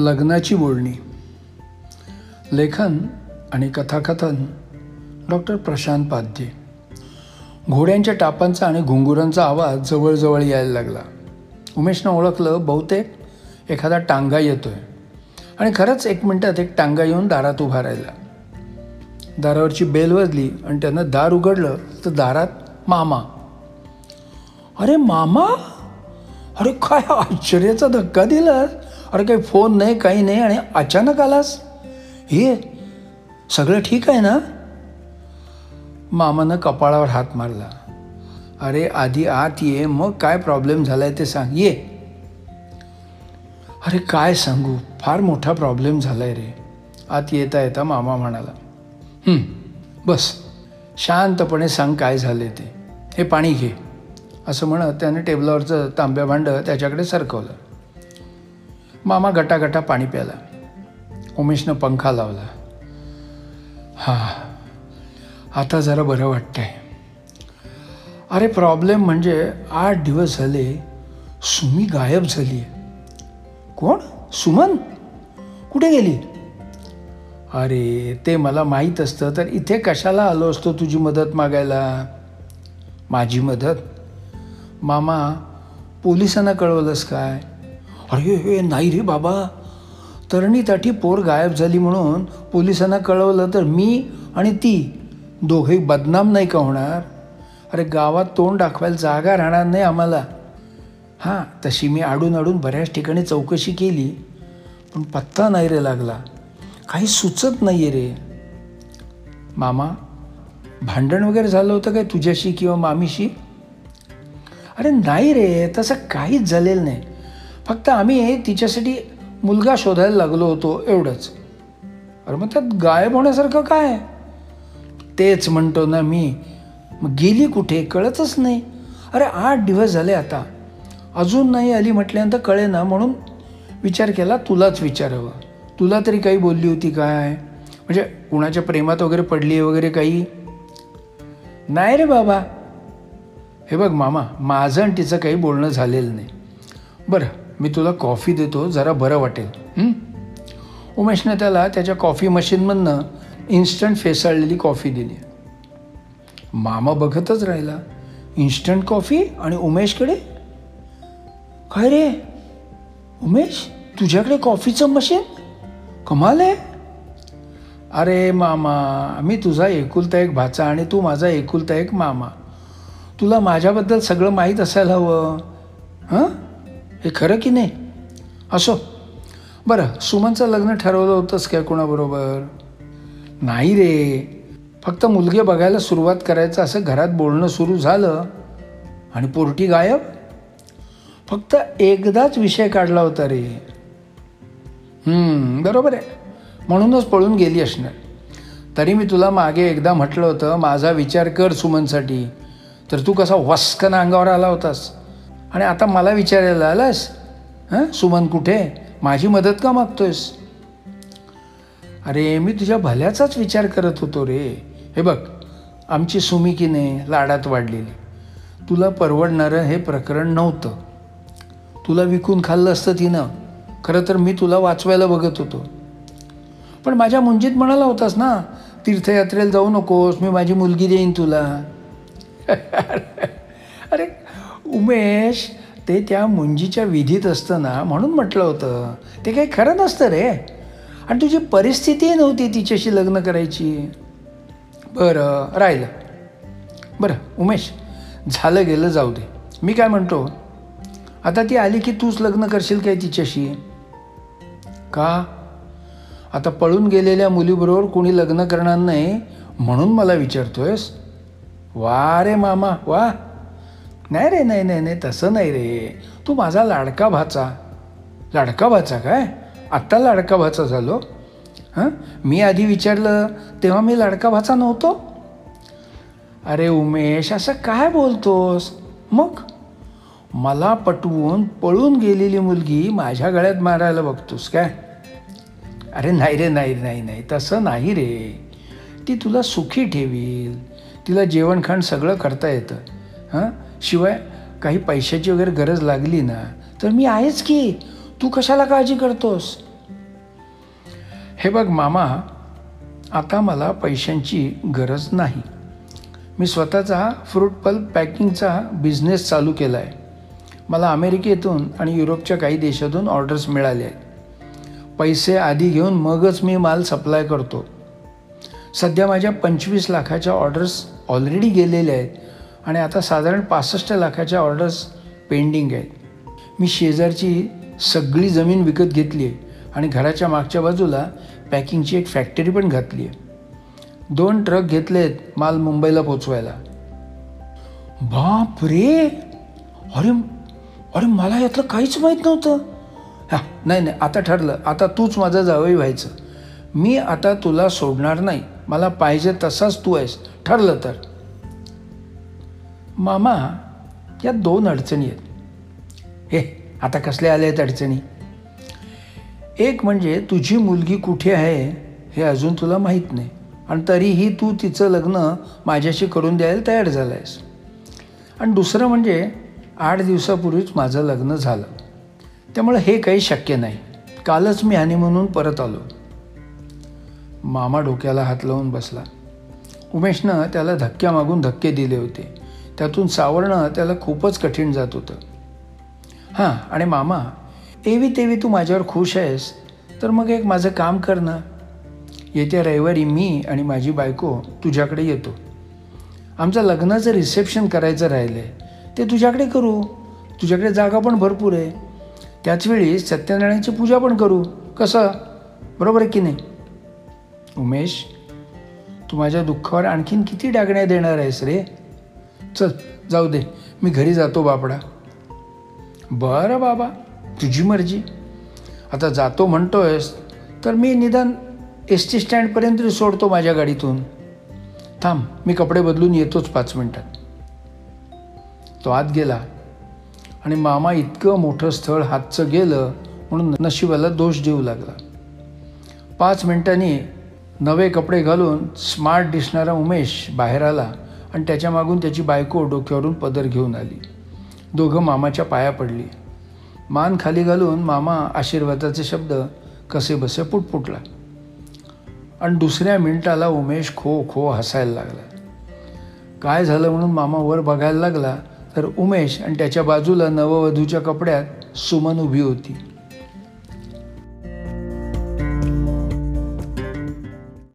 लग्नाची बोलणी. लेखन आणि कथाकथन. डॉक्टर प्रशांत पाध्ये. घोड्यांच्या टापांचा आणि घुंगुरांचा आवाज जवळजवळ यायला लागला. उमेशनं ओळखलं बहुतेक एखादा टांगा येतोय. आणि खरंच एक मिनटात एक टांगा येऊन दारात उभा राहिला. दारावरची बेल वाजली आणि त्यानं दार उघडलं तर दारात मामा. अरे मामा? अरे काय आश्चर्याचा धक्का दिलास? अरे काही फोन नाही काही नाही आणि अचानक आलास? हे सगळं ठीक आहे ना? मामानं कपाळावर हात मारला. अरे आधी आत ये मग काय प्रॉब्लेम झाला आहे ते सांग. ये. अरे काय सांगू? फार मोठा प्रॉब्लेम झाला आहे रे. आत येता येता मामा म्हणाला. बस. शांतपणे सांग काय झाले ते. हे पाणी घे. असं म्हणत त्याने टेबलावरचं तांब्या भांडं त्याच्याकडे सरकवलं. मामा गटागटा पाणी प्याला उमेशनं पंखा लावला. हा आता जरा बरं वाटतंय. अरे प्रॉब्लेम म्हणजे आठ दिवस झाले सुमी गायब झाली आहे. कोण? सुमन? कुठे गेली? अरे ते मला माहीत असतं तर इथे कशाला आलो असतो तुझी मदत मागायला? माझी मदत? मामा पोलिसांना कळवलंस काय? अरे हे नाही रे बाबा. तरणीताठी पोर गायब झाली म्हणून पोलिसांना कळवलं तर मी आणि ती दोघे बदनाम नाही का होणार? अरे गावात तोंड दाखवायला जागा राहणार नाही आम्हाला. हां तशी मी आडून आडून बऱ्याच ठिकाणी चौकशी केली पण पत्ता नाही रे लागला. काही सुचत नाही आहे रे. मामा भांडण वगैरे झालं होतं काय तुझ्याशी किंवा मामीशी? अरे नाही रे तसं काहीच झालेलं नाही. फक्त आम्ही तिच्यासाठी मुलगा शोधायला लागलो होतो एवढंच. अरे मग त्यात गायब होण्यासारखं काय? तेच म्हणतो ना मी. मग गेली कुठे कळतच नाही. अरे आठ दिवस झाले आता. अजून नाही आली म्हटल्यानंतर कळे ना म्हणून विचार केला तुलाच विचारावं. तुला तरी काही बोलली होती काय? म्हणजे कुणाच्या प्रेमात वगैरे पडली आहे वगैरे काही? नाही रे बाबा. हे बघ मामा माझं आणि तिचं काही बोलणं झालेलं नाही. बरं मी तुला कॉफी देतो जरा बरं वाटेल. उमेशने त्याला त्याच्या कॉफी मशीनमधनं इन्स्टंट फेसाळलेली कॉफी दिली. मामा बघतच राहिला. इन्स्टंट कॉफी आणि उमेशकडे? काय रे? उमेश तुझ्याकडे कॉफीचं मशीन? कमाल आहे. अरे मामा मी तुझा एकुलता एक भाचा आणि तू माझा एकुलता एक मामा. तुला माझ्याबद्दल सगळं माहीत असायला हवं. हां? हे खरं की नाही? असो. बरं सुमनचं लग्न ठरवलं होतंस काय कोणाबरोबर? नाही रे. फक्त मुलगे बघायला सुरुवात करायचं असं घरात बोलणं सुरू झालं. आणि पोरटी गायब? फक्त एकदाच विषय काढला होता रे. बरोबर आहे. म्हणूनच पळून गेली असणार तरी मी तुला मागे एकदा म्हटलं होतं माझा विचार कर सुमनसाठी. तर तू कसा वस्कन अंगावर आला होतास. आणि आता मला विचारायला आलास? हां? सुमन कुठे? माझी मदत का मागतोयस? अरे मी तुझ्या भल्याचाच विचार करत होतो रे. हे बघ आमची सुमी की नाही लाडात वाढलेली. तुला परवडणारं हे प्रकरण नव्हतं. तुला विकून खाल्लं असतं तिनं. खरं तर मी तुला वाचवायला बघत होतो. पण माझ्या मुंजीत म्हणाला होतास ना तीर्थयात्रेला जाऊ नकोस मी माझी मुलगी देईन तुला. उमेश ते त्या मुंजीच्या विधीत असतं ना म्हणून म्हटलं होतं. ते काही खरं नसतं रे. आणि तुझी परिस्थितीही नव्हती तिच्याशी लग्न करायची. बरं राहिलं. बरं उमेश झालं गेलं जाऊ दे. मी काय म्हणतो? आता ती आली की तूच लग्न करशील काय तिच्याशी? का? आता पळून गेलेल्या मुलीबरोबर कोणी लग्न करणार नाही म्हणून मला विचारतोयस? वा रे मामा वा नाही रे नाही नाही नाही तसं नाही रे. तू माझा लाडका भाचा. लाडका भाचा काय? आत्ता लाडका भाचा झालो. हां? मी आधी विचारलं तेव्हा मी लाडका भाचा नव्हतो? अरे उमेश असं काय बोलतोस? मग? मला पटवून पळून गेलेली मुलगी माझ्या गळ्यात मारायला बघतोस काय? अरे नाही रे नाही नाही नाही तसं नाही रे. ती तुला सुखी ठेवील. तिला जेवणखाण सगळं करता येतं. हां? शिवाय काही पैशाची वगैरे गरज लागली ना तर मी आहेच की. तू कशाला काळजी करतोस? हे बघ मामा आता मला पैशांची गरज नाही. मी स्वतःचा फ्रूट पल्प पॅकिंगचा बिझनेस चालू केला आहे मला अमेरिकेतून आणि युरोपच्या काही देशातून ऑर्डर्स मिळाले आहेत. पैसे आधी घेऊन मगच मी माल सप्लाय करतो. सध्या माझ्या पंचवीस लाखाच्या ऑर्डर्स ऑलरेडी गेलेल्या आहेत. आणि आता साधारण पासष्ट लाखाच्या ऑर्डर्स पेंडिंग आहेत. मी शेजारची सगळी जमीन विकत घेतली आहे आणि घराच्या मागच्या बाजूला पॅकिंगची एक फॅक्टरी पण घातली आहे. दोन ट्रक घेतलेत माल मुंबईला पोचवायला. बाप रे अरे अरे मला यातलं काहीच माहीत नव्हतं. हा नाही नाही आता ठरलं. आता तूच माझं जावई व्हायचं. मी आता तुला सोडणार नाही. मला पाहिजे तसाच तू आहेस. ठरलं तर. मामा या दोन अडचणी आहेत. हे आता कसल्या आल्या आहेत अडचणी? एक म्हणजे तुझी मुलगी कुठे आहे हे अजून तुला माहीत नाही. आणि तरीही तू तिचं लग्न माझ्याशी करून द्यायला तयार झालं आहेस आणि दुसरं म्हणजे आठ दिवसापूर्वीच माझं लग्न झालं. त्यामुळे हे काही शक्य नाही. कालच मी हानी म्हणून परत आलो. मामा डोक्याला हात लावून बसला. उमेशनं त्याला धक्क्या मागून धक्के दिले होते. त्यातून सावरणं त्याला खूपच कठीण जात होतं. हां आणि मामा एवी तेवी तू माझ्यावर खुश आहेस तर मग एक माझं काम कर ना. येत्या रविवारी मी आणि माझी बायको तुझ्याकडे येतो. आमचं लग्नाचं रिसेप्शन करायचं राहिलं आहे ते तुझ्याकडे करू. तुझ्याकडे जागा पण भरपूर आहे. त्याचवेळी सत्यनारायणाची पूजा पण करू. कसं? बरोबर आहे की नाही? उमेश तू माझ्या दुःखावर आणखीन किती डागण्या देणार आहेस रे? चल जाऊ दे. मी घरी जातो बापडा. बरं बाबा तुझी मर्जी. आता जातो म्हणतोयस तर मी निदान एस टी स्टँडपर्यंत तरी सोडतो माझ्या गाडीतून. थांब मी कपडे बदलून येतोच पाच मिनटात. तो आत गेला. आणि मामा इतकं मोठं स्थळ हातचं गेलं म्हणून नशिबाला दोष देऊ लागला. पाच मिनिटांनी नवे कपडे घालून स्मार्ट दिसणारा उमेश बाहेर आला. आणि त्याच्या मागून त्याची बायको डोक्यावरून पदर घेऊन आली. दोघं मामाच्या पाया पडली. मान खाली घालून मामा आशीर्वादाचे शब्द कसे बसे पुटपुटला. आणि दुसऱ्या मिनिटाला उमेश खो खो हसायला लागला. काय झालं म्हणून मामा वर बघायला लागला तर उमेश आणि त्याच्या बाजूला नववधूच्या कपड्यात सुमन उभी होती.